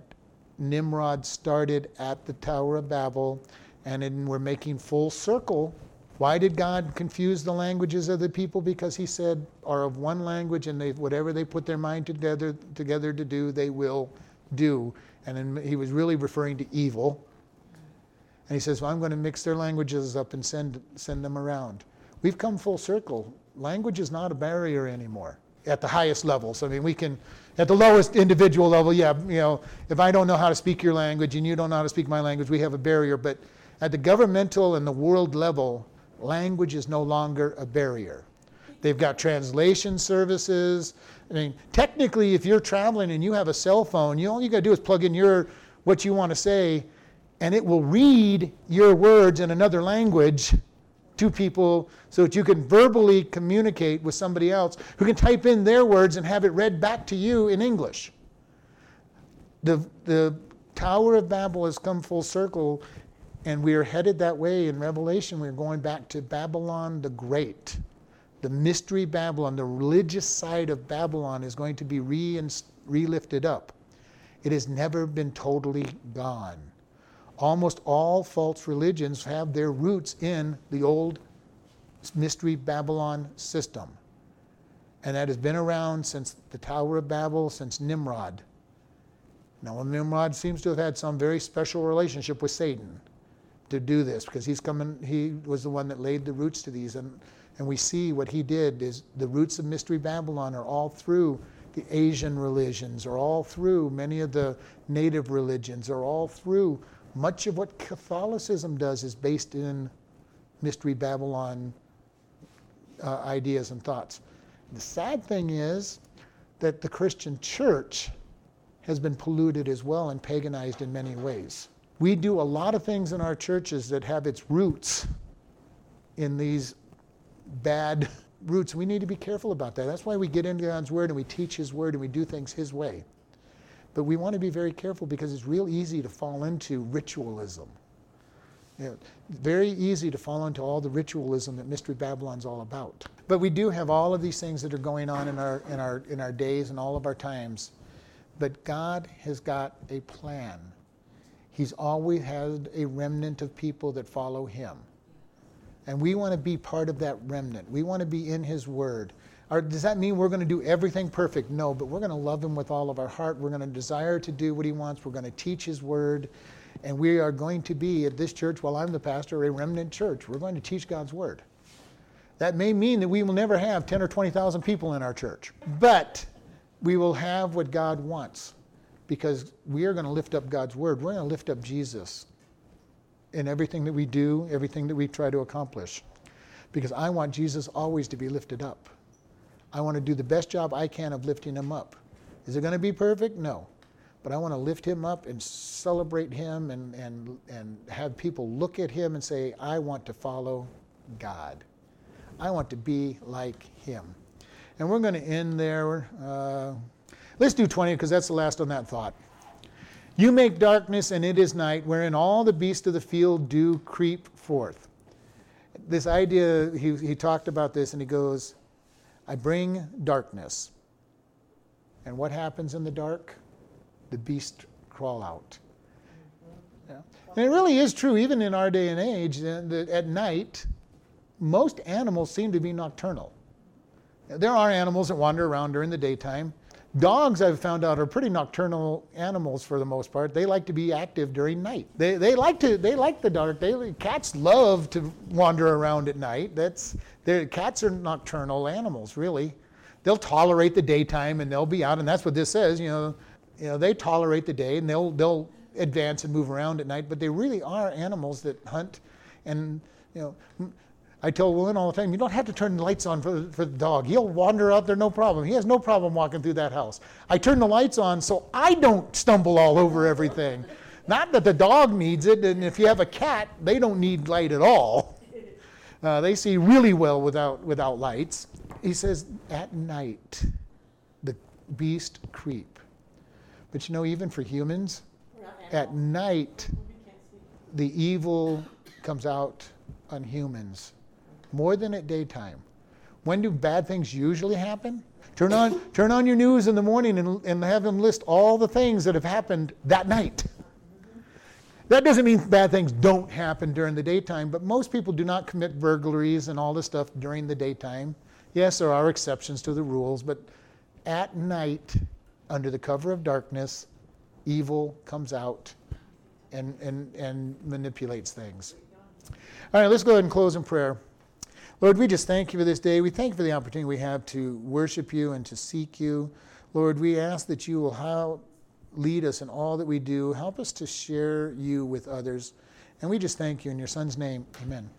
Nimrod started at the Tower of Babel. And in, we're making full circle. Why did God confuse the languages of the people? Because he said, are of one language, and they, whatever they put their mind together, together to do, they will do. And he was really referring to evil and he says, well, I'm going to mix their languages up and send, send them around. We've come full circle. Language is not a barrier anymore at the highest levels. I mean, we can, at the lowest individual level, yeah, you know, if I don't know how to speak your language and you don't know how to speak my language, we have a barrier. But at the governmental and the world level, language is no longer a barrier. They've got translation services. I mean, technically, if you're traveling and you have a cell phone, you all you got to do is plug in your what you want to say and it will read your words in another language to people so that you can verbally communicate with somebody else who can type in their words and have it read back to you in English. The, the Tower of Babel has come full circle, and we are headed that way in Revelation. We're going back to Babylon the Great. The mystery Babylon, the religious side of Babylon, is going to be re lifted up. It has never been totally gone almost all false religions have their roots in the old mystery Babylon system. And that has been around since the Tower of Babel, since Nimrod. Now, Nimrod seems to have had some very special relationship with Satan to do this because he's coming, he was the one that laid the roots to these. And, and we see what he did is the roots of Mystery Babylon are all through the Asian religions, are all through many of the native religions, are all through much of what Catholicism does is based in Mystery Babylon uh, ideas and thoughts. The sad thing is that the Christian church has been polluted as well and paganized in many ways. We do a lot of things in our churches that have its roots in these bad roots. We need to be careful about that. That's why we get into God's Word and we teach His Word and we do things His way. But we want to be very careful because it's real easy to fall into ritualism. You know, very easy to fall into all the ritualism that Mystery Babylon's all about. But we do have all of these things that are going on in our, in our, in our days and all of our times. But God has got a plan. He's always had a remnant of people that follow Him. And we want to be part of that remnant. We want to be in His Word. Or does that mean we're going to do everything perfect? No, but we're going to love Him with all of our heart. We're going to desire to do what He wants. We're going to teach His Word. And we are going to be at this church, while I'm the pastor, a remnant church. We're going to teach God's Word. That may mean that we will never have 10 or 20,000 people in our church, but we will have what God wants because we are going to lift up God's Word. We're going to lift up Jesus in everything that we do, everything that we try to accomplish. Because I want Jesus always to be lifted up. I want to do the best job I can of lifting him up. Is it going to be perfect? No. But I want to lift him up and celebrate him and, and, and have people look at him and say, I want to follow God. I want to be like him. And we're going to end there. Uh, let's do 20 because that's the last on that thought. You make darkness and it is night, wherein all the beasts of the field do creep forth. This idea, he, he talked about this and he goes, I bring darkness. And what happens in the dark? The beasts crawl out. Yeah. And it really is true, even in our day and age, that at night, most animals seem to be nocturnal. There are animals that wander around during the daytime. Dogs, I've found out, are pretty nocturnal animals for the most part. They like to be active during night. They, they like to they like the dark. They cats love to wander around at night. That's their cats are nocturnal animals, really. they'll tolerate the daytime and they'll be out, and that's what this says. You know, you know they tolerate the day and they'll they'll advance and move around at night, but they really are animals that hunt. And you know, I tell Willen all the time, you don't have to turn the lights on for, for the dog. He'll wander out there no problem. He has no problem walking through that house. I turn the lights on so I don't stumble all over everything. Not that the dog needs it, and if you have a cat, they don't need light at all. Uh, they see really well without, without lights. He says, at night, the beast creep. But you know, even for humans, at night, the evil comes out on humans more than at daytime. When do bad things usually happen? Turn on, turn on your news in the morning and, and have them list all the things that have happened that night. That doesn't mean bad things don't happen during the daytime, but most people do not commit burglaries and all this stuff during the daytime. Yes, there are exceptions to the rules, but at night, under the cover of darkness, evil comes out and, and, and manipulates things. All right, let's go ahead and close in prayer. Lord, we just thank you for this day. We thank you for the opportunity we have to worship you and to seek you. Lord, we ask that you will help lead us in all that we do. Help us to share you with others. And we just thank you in your son's name. Amen.